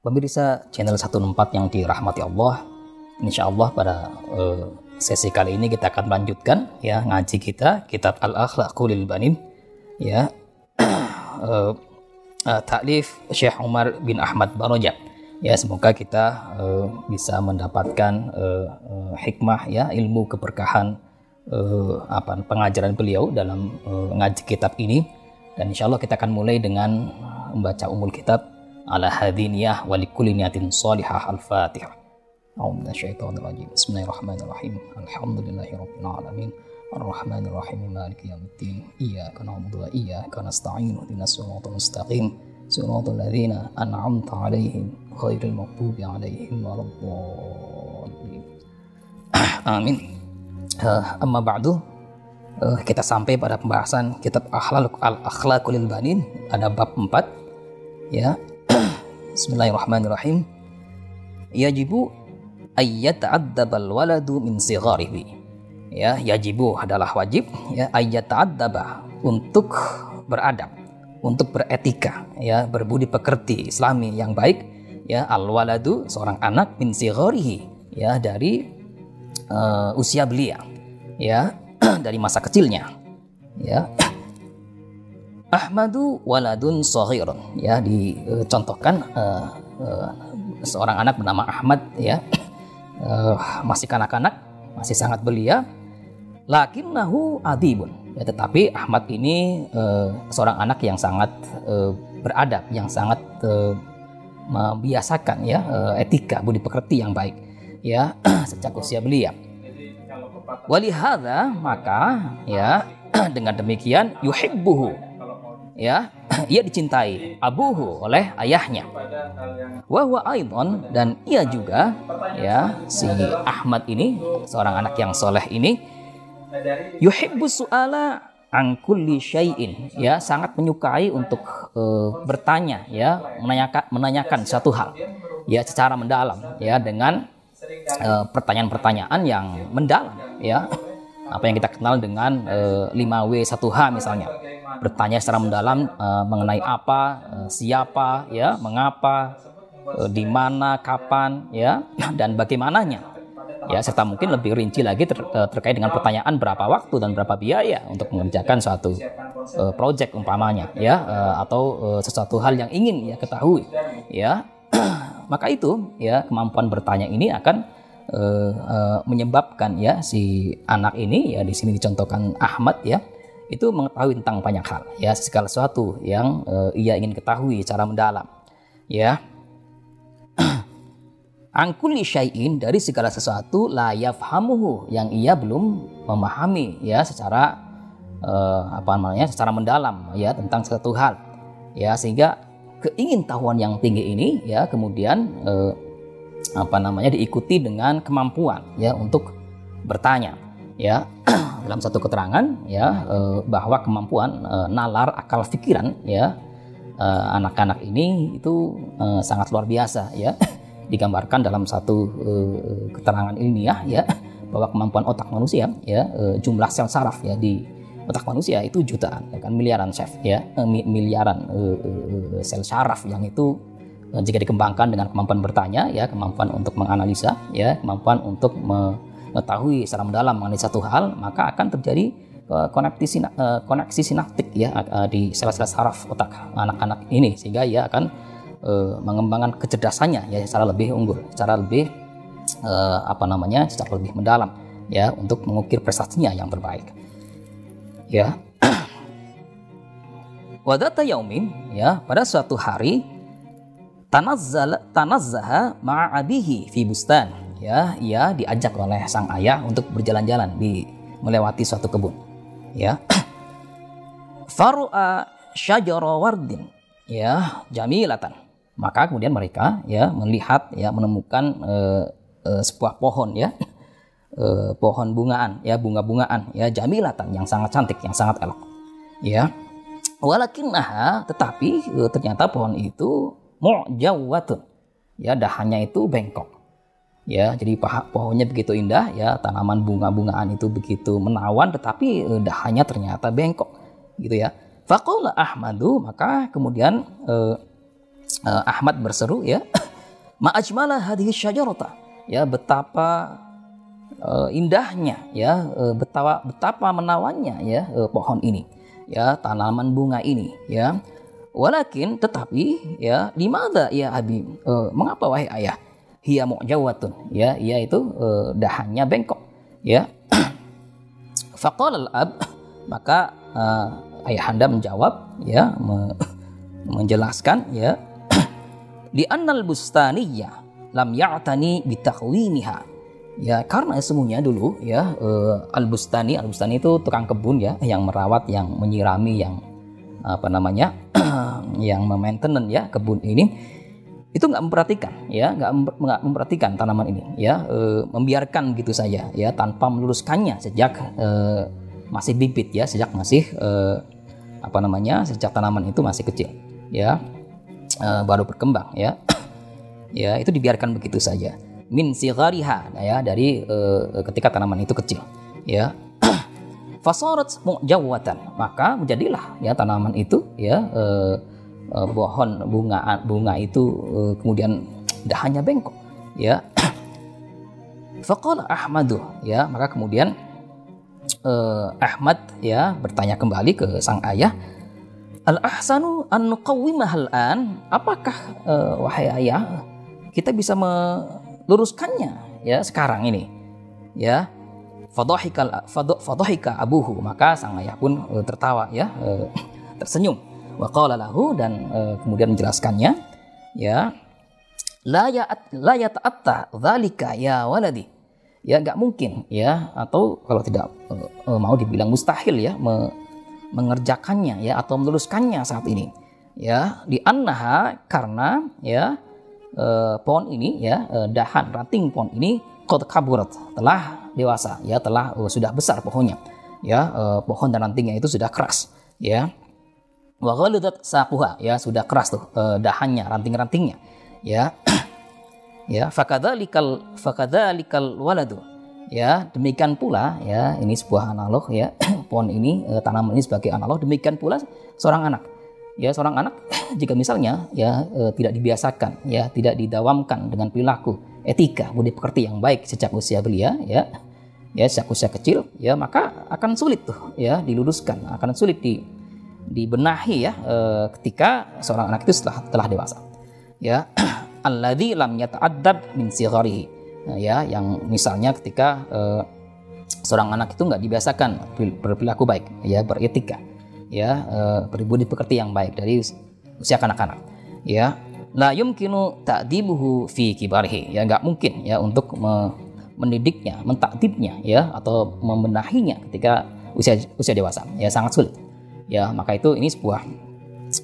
Pemirsa channel 14 yang dirahmati Allah, insya Allah pada uh, sesi kali ini kita akan melanjutkan ya ngaji kita kitab Al Akhlaqul Banin ya. Uh, taklif Syekh Umar bin Ahmad Barojab ya semoga kita uh, bisa mendapatkan uh, uh, hikmah ya ilmu keberkahan uh, apa pengajaran beliau dalam uh, ngaji kitab ini. Dan insya Allah kita akan mulai dengan membaca umul kitab على هذه النية ولكل نية صالحة الفاتحة أعوذ من الشيطان الرجيم بسم الله الرحمن الرحيم الحمد لله رب العالمين الرحمن الرحيم مالك يوم الدين إياك نعبد وإياك نستعين اهدنا الصراط المستقيم صراط الذين أنعمت عليهم غير المغضوب عليهم ولا الضالين آمين أما بعد kita sampai pada pembahasan kitab akhlak al-akhlaqul banin ada bab 4 ya Bismillahirrahmanirrahim. Yajibu ayyata'addabal waladu min sigharihi. Ya, yajibu adalah wajib ya ayyata'addaba untuk beradab, untuk beretika, ya, berbudi pekerti islami yang baik, ya, al waladu seorang anak min sigharihi, ya, dari uh, usia belia, ya, dari masa kecilnya. Ya, Ahmadu waladun sohirun. Ya dicontohkan uh, uh, seorang anak bernama Ahmad ya. Uh, masih kanak-kanak masih sangat belia. Lakinnahu adibun. Ya tetapi Ahmad ini uh, seorang anak yang sangat uh, beradab yang sangat uh, membiasakan ya uh, etika budi pekerti yang baik ya sejak usia belia. Walihada maka ya dengan demikian yuhibbuhu ya ia dicintai abuhu oleh ayahnya. Wahwa aidon dan ia juga ya si Ahmad ini seorang anak yang soleh ini yuhibbu su'ala an kulli syai'in. Ya sangat menyukai untuk uh, bertanya ya menanyakan menanyakan satu hal ya secara mendalam ya dengan eh, pertanyaan-pertanyaan uh, yang mendalam ya apa yang kita kenal dengan uh, 5W 1H misalnya bertanya secara mendalam uh, mengenai apa, uh, siapa, ya, mengapa, uh, di mana, kapan, ya, dan bagaimananya. Ya, serta mungkin lebih rinci lagi ter, terkait dengan pertanyaan berapa waktu dan berapa biaya untuk mengerjakan suatu uh, project umpamanya, ya, uh, atau uh, sesuatu hal yang ingin ya ketahui, ya. Maka itu, ya, kemampuan bertanya ini akan uh, uh, menyebabkan ya si anak ini ya di sini dicontohkan Ahmad ya itu mengetahui tentang banyak hal ya segala sesuatu yang uh, ia ingin ketahui secara mendalam ya. Angkuli syai'in dari segala sesuatu la yafhamuhu yang ia belum memahami ya secara uh, apa namanya secara mendalam ya tentang satu hal ya. Sehingga keingintahuan yang tinggi ini ya kemudian uh, apa namanya diikuti dengan kemampuan ya untuk bertanya ya. Dalam satu keterangan ya eh, bahwa kemampuan eh, nalar akal pikiran ya eh, anak-anak ini itu sangat luar biasa ya. Digambarkan dalam satu keterangan ilmiah ya bahwa kemampuan otak manusia ya jumlah sel saraf ya di otak manusia itu jutaan ya kan miliaran chef ya. Miliaran sel saraf yang itu jika dikembangkan dengan kemampuan bertanya ya kemampuan untuk menganalisa ya kemampuan untuk me, mengetahui secara mendalam mengenai satu hal, maka akan terjadi uh, koneksi, uh, koneksi sinaptik ya uh, di sel-sel saraf otak anak-anak ini sehingga ia akan mengembangkan kecerdasannya ya secara lebih unggul, secara lebih apa namanya, secara lebih mendalam ya untuk mengukir prestasinya yang terbaik. Ya. Wadata yaumin ya pada suatu hari tanazzala tanazzaha ma'abihi fi bustan. Ya ia diajak oleh sang ayah untuk berjalan-jalan di melewati suatu kebun. Ya. Faru'a syajara wardin. Ya jamilatan. Maka kemudian mereka ya melihat ya menemukan uh, uh, sebuah pohon ya. Uh, pohon bungaan ya bunga-bungaan ya jamilatan yang sangat cantik yang sangat elok. Ya. Walakinnaha tetapi ternyata pohon itu mu'jawatun ya dahannya itu bengkok. Ya jadi pohonnya begitu indah ya tanaman bunga-bungaan itu begitu menawan tetapi eh, dahannya ternyata bengkok gitu ya. Faqala ahmadu maka kemudian eh, eh, Ahmad berseru ya ma'ajmala hadhihi syajarata. Ya betapa eh, indahnya ya eh, betapa betapa menawannya ya eh, pohon ini ya tanaman bunga ini ya walakin tetapi ya limada ya abi? Eh, mengapa wahai ayah? Hiya mu'jawatun ya ia itu uh, dahannya bengkok ya. Faqala al-ab maka uh, ayahanda menjawab ya me, menjelaskan ya. Di annal bustaniyya lam ya'tani bitakhwiniha. Ya karena semuanya dulu ya uh, al bustani al bustani itu tukang kebun ya yang merawat yang menyirami yang apa namanya yang memainten ya kebun ini itu nggak memperhatikan ya nggak memperhatikan tanaman ini ya e, membiarkan gitu saja ya tanpa meluruskannya sejak e, masih bibit ya sejak masih e, apa namanya sejak tanaman itu masih kecil ya e, baru berkembang ya ya itu dibiarkan begitu saja. Min sigariha ya dari e, ketika tanaman itu kecil ya fasorat mu'jawatan. Maka menjadilah ya tanaman itu ya e, uh, pohon bunga bunga itu uh, kemudian dahannya bengkok ya. Faqala Ahmadu ya maka kemudian uh, Ahmad ya bertanya kembali ke sang ayah Al ahsanu an nuqawwimah an? Apakah uh, wahai ayah kita bisa meluruskannya ya sekarang ini? Ya fadhahika fadhahika abuhu. Maka sang ayah pun uh, tertawa ya uh, tersenyum. Wa lahu dan uh, kemudian menjelaskannya ya la ya la yata'atta dzalika ya waladi. Ya nggak mungkin ya atau kalau tidak uh, mau dibilang mustahil ya me, mengerjakannya ya atau meluruskannya saat ini. Ya di annaha karena ya uh, pohon ini ya uh, dahan ranting pohon ini qad kaburat. Telah dewasa. Ya telah uh, sudah besar pohonnya. Ya uh, pohon dan rantingnya itu sudah keras. Ya. Wa ghalidat saquha. Ya sudah keras tuh uh, dahannya ranting-rantingnya. Ya. Ya fakadzalikal fakadzalikal waladu. Ya demikian pula ya ini sebuah analog ya. Pohon ini tanaman ini sebagai analog. Demikian pula seorang anak ya seorang anak jika misalnya ya uh, tidak dibiasakan ya tidak didawamkan dengan perilaku etika budi pekerti yang baik sejak usia belia ya ya sejak usia kecil ya maka akan sulit tuh ya diluruskan akan sulit di dibenahi ya e, ketika seorang anak itu setelah telah dewasa. Ya, alladzi lam yata'addab min sigharihi. Nah, ya, yang misalnya ketika e, seorang anak itu nggak dibiasakan berperilaku baik, ya, beretika, ya, e, berbudi pekerti yang baik dari usia kanak-kanak. Ya, la yumkinu ta'dibuhu fi kibarihi. Ya, nggak mungkin ya untuk me, mendidiknya, mentakdibnya ya atau membenahinya ketika usia usia dewasa. Ya, sangat sulit ya maka itu ini sebuah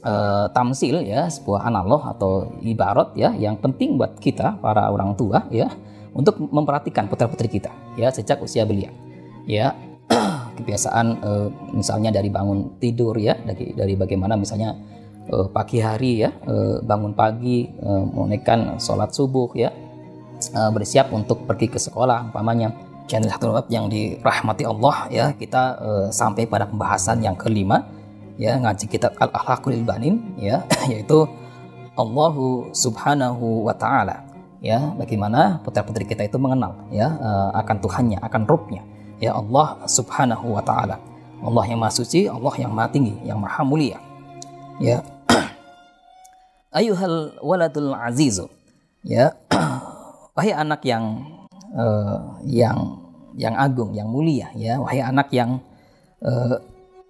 uh, tamsil ya sebuah analog atau ibarat ya yang penting buat kita para orang tua ya untuk memperhatikan putra putri kita ya sejak usia belia ya kebiasaan uh, misalnya dari bangun tidur ya dari dari bagaimana misalnya uh, pagi hari ya uh, bangun pagi uh, menunaikan sholat subuh ya uh, bersiap untuk pergi ke sekolah. Umpamanya channel satu yang dirahmati Allah ya kita uh, sampai pada pembahasan yang kelima ya ngaji kitab al akhlaqul banin ya yaitu Allahu subhanahu wa taala ya bagaimana putra putri kita itu mengenal ya akan Tuhannya akan Robnya ya Allah subhanahu wa taala. Allah yang maha suci Allah yang maha tinggi yang maha mulia. Ya. Ayuhal waladul azizu. Ya. Wahai anak yang uh, yang yang agung yang mulia ya. Wahai anak yang uh,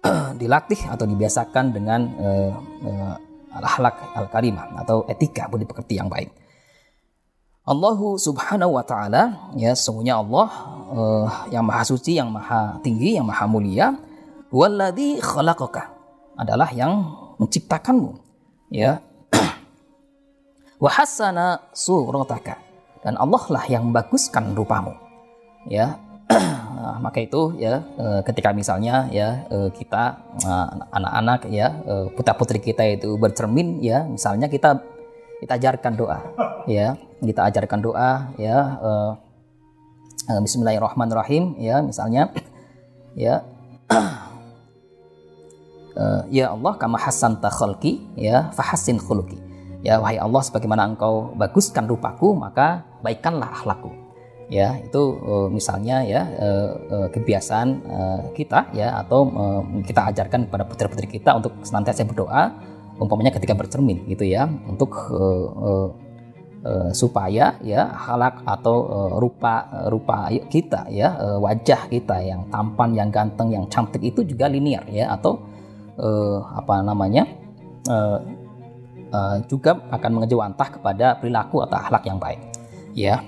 dilatih atau dibiasakan dengan uh, uh, al-akhlak al-karimah atau etika budi pekerti yang baik. Allah subhanahu wa ta'ala ya sungguhnya Allah uh, yang maha suci, yang maha tinggi, yang maha mulia walladhi khalaqaka adalah yang menciptakanmu ya. Wa surataka dan Allah lah yang membaguskan rupamu ya. Nah, maka itu ya eh, ketika misalnya ya eh, kita anak-anak ya putra putri kita itu bercermin ya misalnya kita kita ajarkan doa ya kita ajarkan doa ya Bismillahirrahmanirrahim ya misalnya ya ya Allah kama hasan khalqi ya fahasin khuluki ya wahai Allah sebagaimana engkau baguskan rupaku maka baikkanlah akhlakku. Ya itu uh, misalnya ya uh, uh, kebiasaan uh, kita ya atau uh, kita ajarkan kepada putri-putri kita untuk senantiasa berdoa umpamanya ketika bercermin gitu ya untuk uh, uh, uh, supaya ya halak atau uh, rupa rupa kita ya uh, wajah kita yang tampan yang ganteng yang cantik itu juga linear ya atau uh, apa namanya uh, uh, juga akan mengejawantah kepada perilaku atau akhlak yang baik. Ya.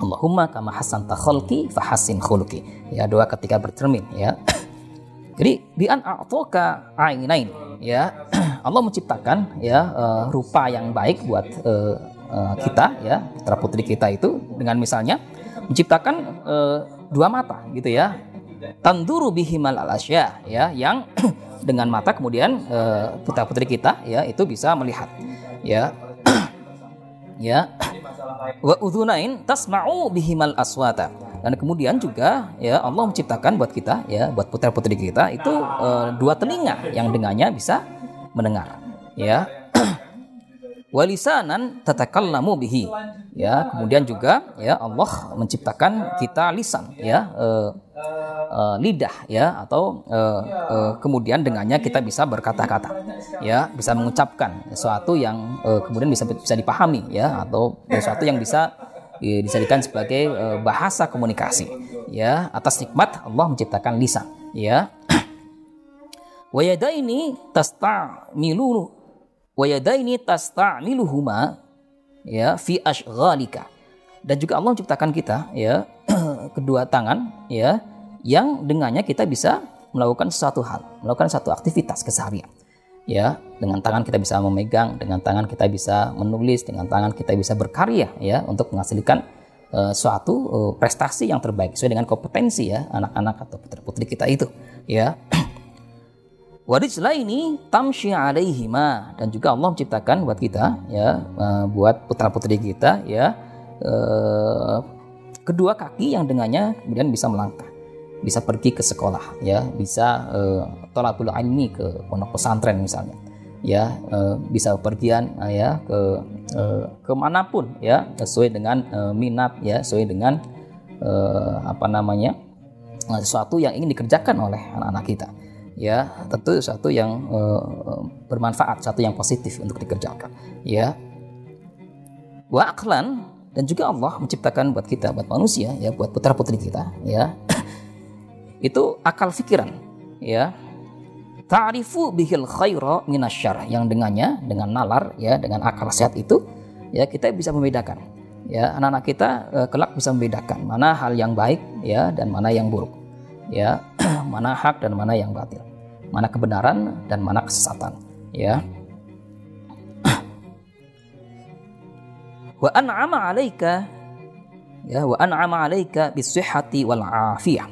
Allahumma kama hasan takhalki fahasin khuluki. Ya, doa ketika bercermin ya. Jadi bi an a'toka ainain ya. Allah menciptakan ya uh, rupa yang baik buat uh, uh, kita ya, putra putri kita itu dengan misalnya menciptakan uh, dua mata gitu ya. Tanduru bihimal alasya ya yang dengan mata kemudian uh, eh, putra putri kita ya itu bisa melihat ya. Ya. Wa udhunain tasma'u bihimal aswata. Dan kemudian juga ya Allah menciptakan buat kita ya buat putra putri kita itu uh, dua telinga yang dengannya bisa mendengar ya walisanan tatakallamu bihi. Ya kemudian juga ya Allah menciptakan kita lisan ya uh, uh, lidah ya atau uh, uh, kemudian dengannya kita bisa berkata-kata ya bisa mengucapkan sesuatu yang uh, kemudian bisa bisa dipahami ya atau sesuatu yang bisa ya, dijadikan sebagai uh, bahasa komunikasi ya atas nikmat Allah menciptakan lisan ya. Wayadaini tasta'milu wa yadaini tasta'miluhuma ya fi ashghalika. Dan juga Allah menciptakan kita ya kedua tangan ya yang dengannya kita bisa melakukan sesuatu hal, melakukan satu aktivitas keseharian. Ya, dengan tangan kita bisa memegang, dengan tangan kita bisa menulis, dengan tangan kita bisa berkarya ya untuk menghasilkan uh, suatu uh, prestasi yang terbaik sesuai dengan kompetensi ya anak-anak atau putri-putri kita itu ya. Warijla ini tamshi alaihima. Dan juga Allah menciptakan buat kita ya uh, buat putra putri kita ya uh, kedua kaki yang dengannya kemudian bisa melangkah bisa pergi ke sekolah ya bisa uh, tolabul ilmi ke pondok pesantren misalnya ya bisa pergian ya ke ke mana pun ya sesuai dengan minat ya sesuai dengan apa namanya sesuatu yang ingin dikerjakan oleh anak-anak kita ya tentu satu yang uh, bermanfaat satu yang positif untuk dikerjakan. Ya. Wa aklan dan juga Allah menciptakan buat kita buat manusia ya buat putra putri kita ya. Itu akal pikiran ya. Ta'rifu bihil khaira minasyar yang dengannya dengan nalar ya dengan akal sehat itu ya kita bisa membedakan. Ya anak-anak kita uh, kelak bisa membedakan mana hal yang baik ya dan mana yang buruk ya mana hak dan mana yang batil. Mana kebenaran dan mana kesesatan. Ya. Wa an'ama 'alaika ya wa an'ama 'alaika bisihhati wal afiyah.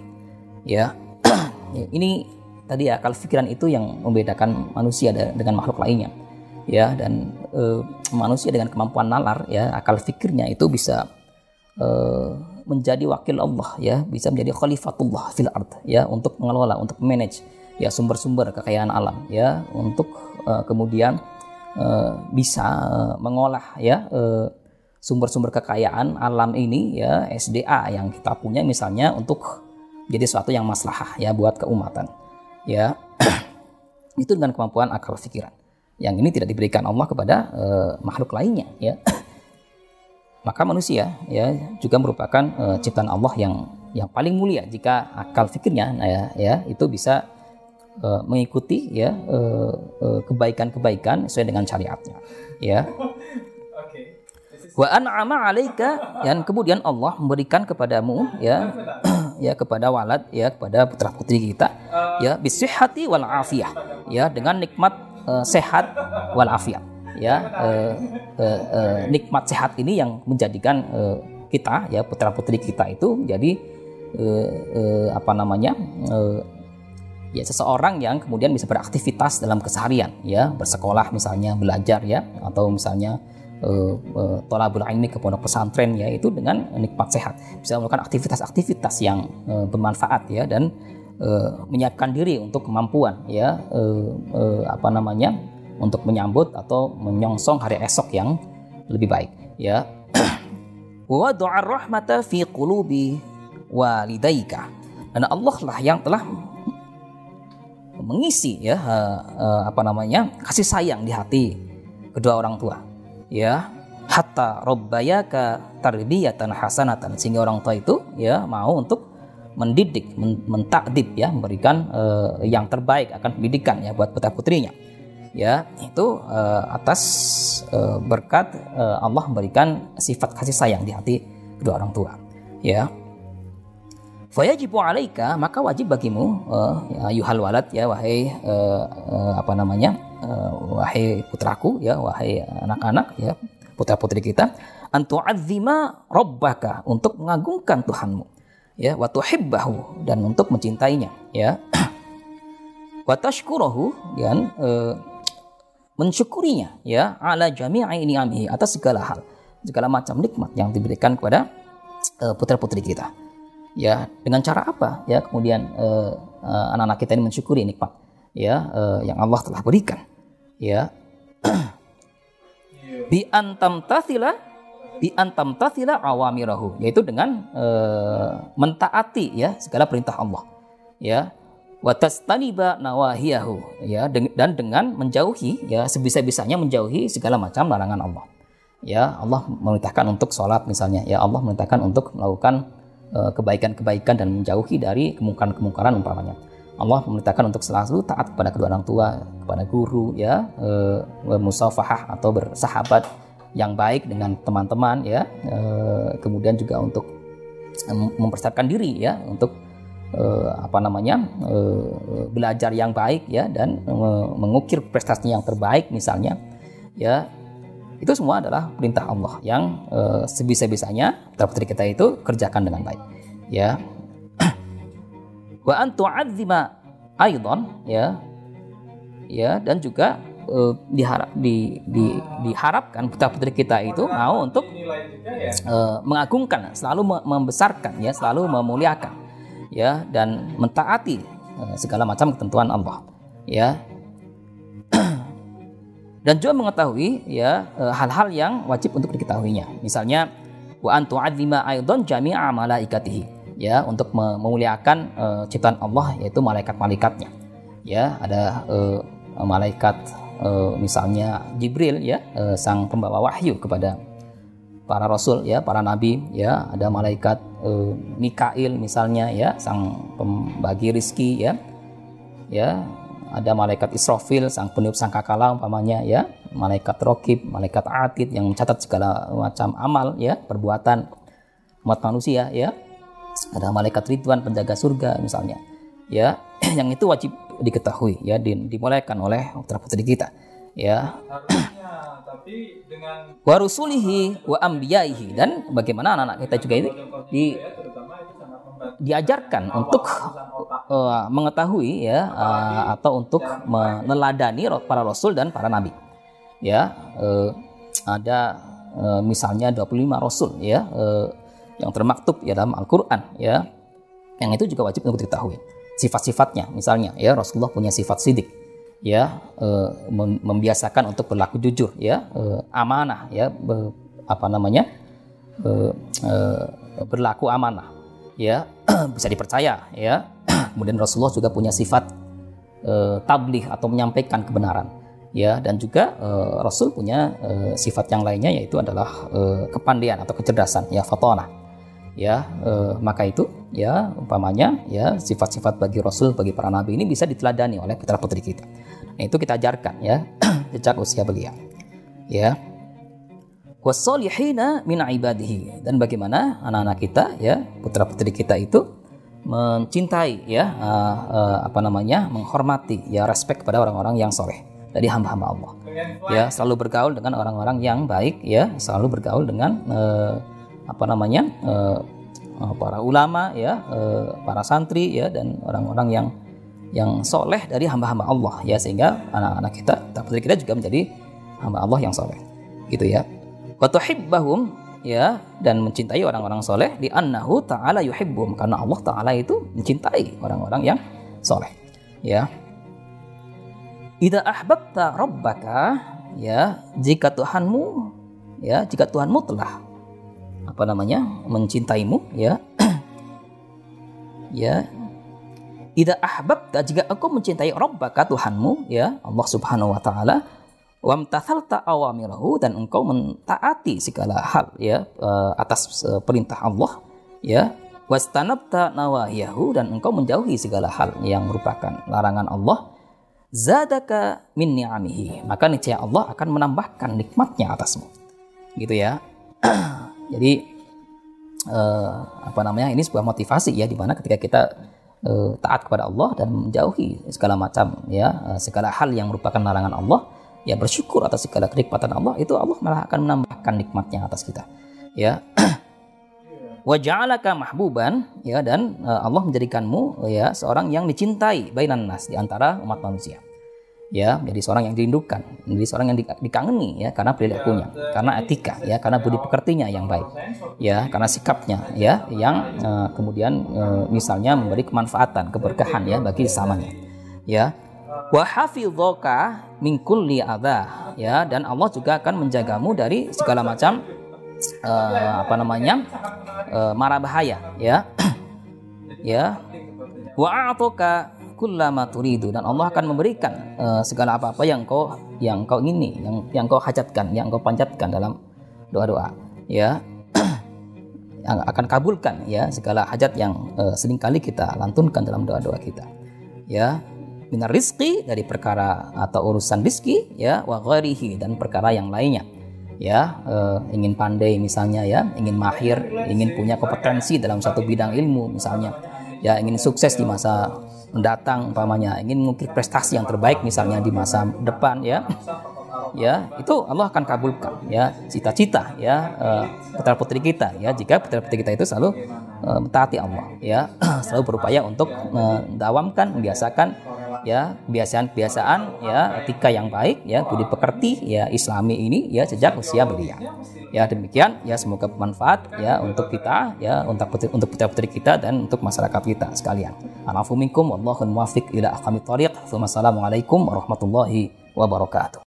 Ya. Ini tadi ya akal pikiran itu yang membedakan manusia dengan makhluk lainnya. Ya dan e, manusia dengan kemampuan nalar ya akal fikirnya itu bisa e, menjadi wakil Allah ya. Bisa menjadi khalifatullah fil ard ya untuk mengelola untuk manage ya sumber-sumber kekayaan alam ya untuk uh, kemudian uh, bisa uh, mengolah ya sumber-sumber uh, kekayaan alam ini ya SDA yang kita punya misalnya untuk jadi sesuatu yang maslahah ya buat keumatan ya. Itu dengan kemampuan akal pikiran yang ini tidak diberikan Allah kepada uh, makhluk lainnya ya maka manusia ya juga merupakan uh, ciptaan Allah yang yang paling mulia. Jika akal fikirnya nah ya, ya itu bisa uh, mengikuti ya kebaikan-kebaikan uh, uh, sesuai dengan syariatnya ya. Wa an'ama 'alaika dan kemudian Allah memberikan kepadamu ya ya kepada walad ya kepada putra putri kita ya bisihhati wal afiyah ya dengan nikmat uh, sehat wal afiyah ya uh, uh, uh, nikmat sehat ini yang menjadikan uh, kita ya putra putri kita itu menjadi uh, uh, apa namanya uh, ya seseorang yang kemudian bisa beraktivitas dalam keseharian ya bersekolah misalnya belajar ya atau misalnya uh, uh, tolabul ke pondok pesantren ya itu dengan nikmat sehat. Bisa melakukan aktivitas-aktivitas yang uh, bermanfaat ya dan uh, menyiapkan diri untuk kemampuan ya uh, uh, apa namanya untuk menyambut atau menyongsong hari esok yang lebih baik ya. Wa doa rahmata fi qulubi walidaika. Dan Allah lah yang telah mengisi ya uh, uh, apa namanya kasih sayang di hati kedua orang tua ya. Hatta robbayaka tarbiyatan hasanatan. Sehingga orang tua itu ya mau untuk mendidik mentakdib ya memberikan uh, yang terbaik akan pendidikan ya buat putra putrinya ya itu uh, atas uh, berkat uh, Allah memberikan sifat kasih sayang di hati kedua orang tua. Ya. Fayajibu alaika maka wajib bagimu uh, ya, yuhal walad ya wahai uh, uh, apa namanya uh, wahai putraku ya wahai anak-anak ya putra putri kita antu azima rabbaka untuk mengagungkan Tuhanmu. Ya wa tuhibbahu dan untuk mencintainya ya. Wa tashkurahu dan uh, mensyukurinya ya. Ala jami'i ni'amihi atas segala hal. Segala macam nikmat yang diberikan kepada uh, putra putri kita. Ya dengan cara apa? Ya kemudian uh, uh, anak-anak kita ini mensyukuri nikmat ya uh, yang Allah telah berikan ya. Bi antam tathila bi antam tathila awamirahu. Yaitu dengan uh, mentaati ya segala perintah Allah ya watastaniba nawahiyahu. Ya dan dengan menjauhi ya sebisa-bisanya menjauhi segala macam larangan Allah. Ya Allah memerintahkan untuk sholat misalnya. Ya Allah memerintahkan untuk melakukan Eh, kebaikan-kebaikan dan menjauhi dari kemungkaran-kemungkaran umpamanya. Allah memerintahkan untuk selalu taat kepada kedua orang tua, kepada guru, ya, e, musafahah atau bersahabat yang baik dengan teman-teman, ya, e, kemudian juga untuk mempersiapkan diri, ya, untuk apa namanya e, belajar yang baik, ya, dan e, mengukir prestasi yang terbaik, misalnya, ya, itu semua adalah perintah Allah yang uh, sebisa-bisanya putri kita itu kerjakan dengan baik. Ya. Wa antu azima aidan ya. Ya, dan juga uh, diharap di, di, diharapkan putra putri kita itu mau untuk uh, mengagungkan, selalu membesarkan ya, selalu memuliakan ya dan mentaati uh, segala macam ketentuan Allah. Ya, dan juga mengetahui ya e, hal-hal yang wajib untuk diketahuinya. Misalnya wa antu adzima aidan jami'a malaikatihi ya untuk memuliakan uh, ciptaan Allah yaitu malaikat-malaikatnya. Ya, ada uh, malaikat uh, misalnya Jibril ya uh, sang pembawa wahyu kepada para rasul ya, para nabi ya, ada malaikat uh, Mikail misalnya ya, sang pembagi rizki ya. Ya, ada malaikat Israfil sang peniup sangkakala umpamanya ya. Malaikat Rokib malaikat Atid yang mencatat segala macam amal ya perbuatan umat manusia ya. Ada malaikat Ridwan penjaga surga misalnya ya. Yang itu wajib diketahui ya dimulaikan oleh putra putri kita ya tapi dengan warusulihi wa ambiyaihi dan bagaimana anak-anak kita juga ini di diajarkan untuk uh, mengetahui ya uh, atau untuk meneladani para rasul dan para nabi. Ya, uh, ada uh, misalnya 25 rasul ya uh, yang termaktub ya dalam Al-Qur'an ya. Yang itu juga wajib untuk diketahui. Sifat-sifatnya misalnya ya Rasulullah punya sifat sidik ya uh, membiasakan untuk berlaku jujur ya uh, amanah ya be, apa namanya uh, berlaku amanah ya bisa dipercaya ya. Kemudian Rasulullah juga punya sifat tabligh atau menyampaikan kebenaran ya. Dan juga uh, Rasul punya uh, sifat yang lainnya yaitu adalah uh, kepandian atau kecerdasan ya fatona ya. Maka itu ya umpamanya ya sifat-sifat bagi Rasul bagi para nabi ini bisa diteladani oleh putra putri kita nah, itu kita ajarkan ya sejak usia belia ya wasolihina min ibadihi dan bagaimana anak-anak kita ya putra putri kita itu mencintai ya uh, uh, apa namanya menghormati ya respect kepada orang-orang yang soleh dari hamba-hamba Allah. Ya, selalu bergaul dengan orang-orang yang baik ya, selalu bergaul dengan uh, apa namanya? Uh, para ulama ya, uh, para santri ya dan orang-orang yang yang soleh dari hamba-hamba Allah ya sehingga anak-anak kita, putri kita juga menjadi hamba Allah yang soleh gitu ya. Wa tuhibbahum ya dan mencintai orang-orang soleh di annahu ta'ala yuhibbum karena Allah ta'ala itu mencintai orang-orang yang soleh ya Ida ahbabta rabbaka ya jika Tuhanmu ya jika Tuhanmu telah apa namanya mencintaimu ya ya Ida ahbabta jika engkau mencintai rabbaka Tuhanmu ya Allah Subhanahu wa taala wamtathalta awamirahu dan engkau mentaati segala hal ya eh, atas eh, perintah Allah ya wastanabta nawahiyahu dan engkau menjauhi segala hal yang merupakan larangan Allah zadaka min ni'amihi maka niscaya Allah akan menambahkan nikmatnya atasmu gitu ya. Jadi eh, apa namanya ini sebuah motivasi ya di mana ketika kita eh, taat kepada Allah dan menjauhi segala macam ya eh, segala hal yang merupakan larangan Allah ya bersyukur atas segala kenikmatan Allah itu Allah malah akan menambahkan nikmatnya atas kita ya. Wa ja'alaka mahbuban ya dan uh, Allah menjadikanmu ya seorang yang dicintai bainan nas di antara umat manusia ya menjadi seorang yang dirindukan menjadi seorang yang dikangeni ya karena perilakunya karena etika ya karena budi pekertinya yang baik ya karena sikapnya ya yang uh, kemudian uh, misalnya memberi kemanfaatan keberkahan ya bagi sesamanya ya. Wa hafizaka min kulli adha ya dan Allah juga akan menjagamu dari segala macam uh, apa namanya uh, mara bahaya ya. Ya. Wa kullama turidu. Dan Allah akan memberikan uh, segala apa-apa yang kau yang kau ingini yang yang kau hajatkan yang kau panjatkan dalam doa-doa ya. Akan kabulkan ya segala hajat yang uh, sering kali kita lantunkan dalam doa-doa kita ya. Minar rizki dari perkara atau urusan rizki ya wa ghairihi dan perkara yang lainnya ya. Uh, ingin pandai misalnya ya ingin mahir ingin punya kompetensi dalam satu bidang ilmu misalnya ya ingin sukses di masa mendatang umpamanya. Ingin mengukir prestasi yang terbaik misalnya di masa depan ya. Ya itu Allah akan kabulkan ya cita-cita ya uh, putra putri kita ya. Jika putra putri kita itu selalu uh, Allah ya. Selalu berupaya untuk mendawamkan membiasakan ya kebiasaan-kebiasaan ya etika yang baik ya budi pekerti ya islami ini ya sejak usia belia. Ya demikian ya semoga bermanfaat ya untuk kita ya untuk putri, untuk putra putri kita dan untuk masyarakat kita sekalian. Alafu minkum wallahul muwaffiq warahmatullahi wabarakatuh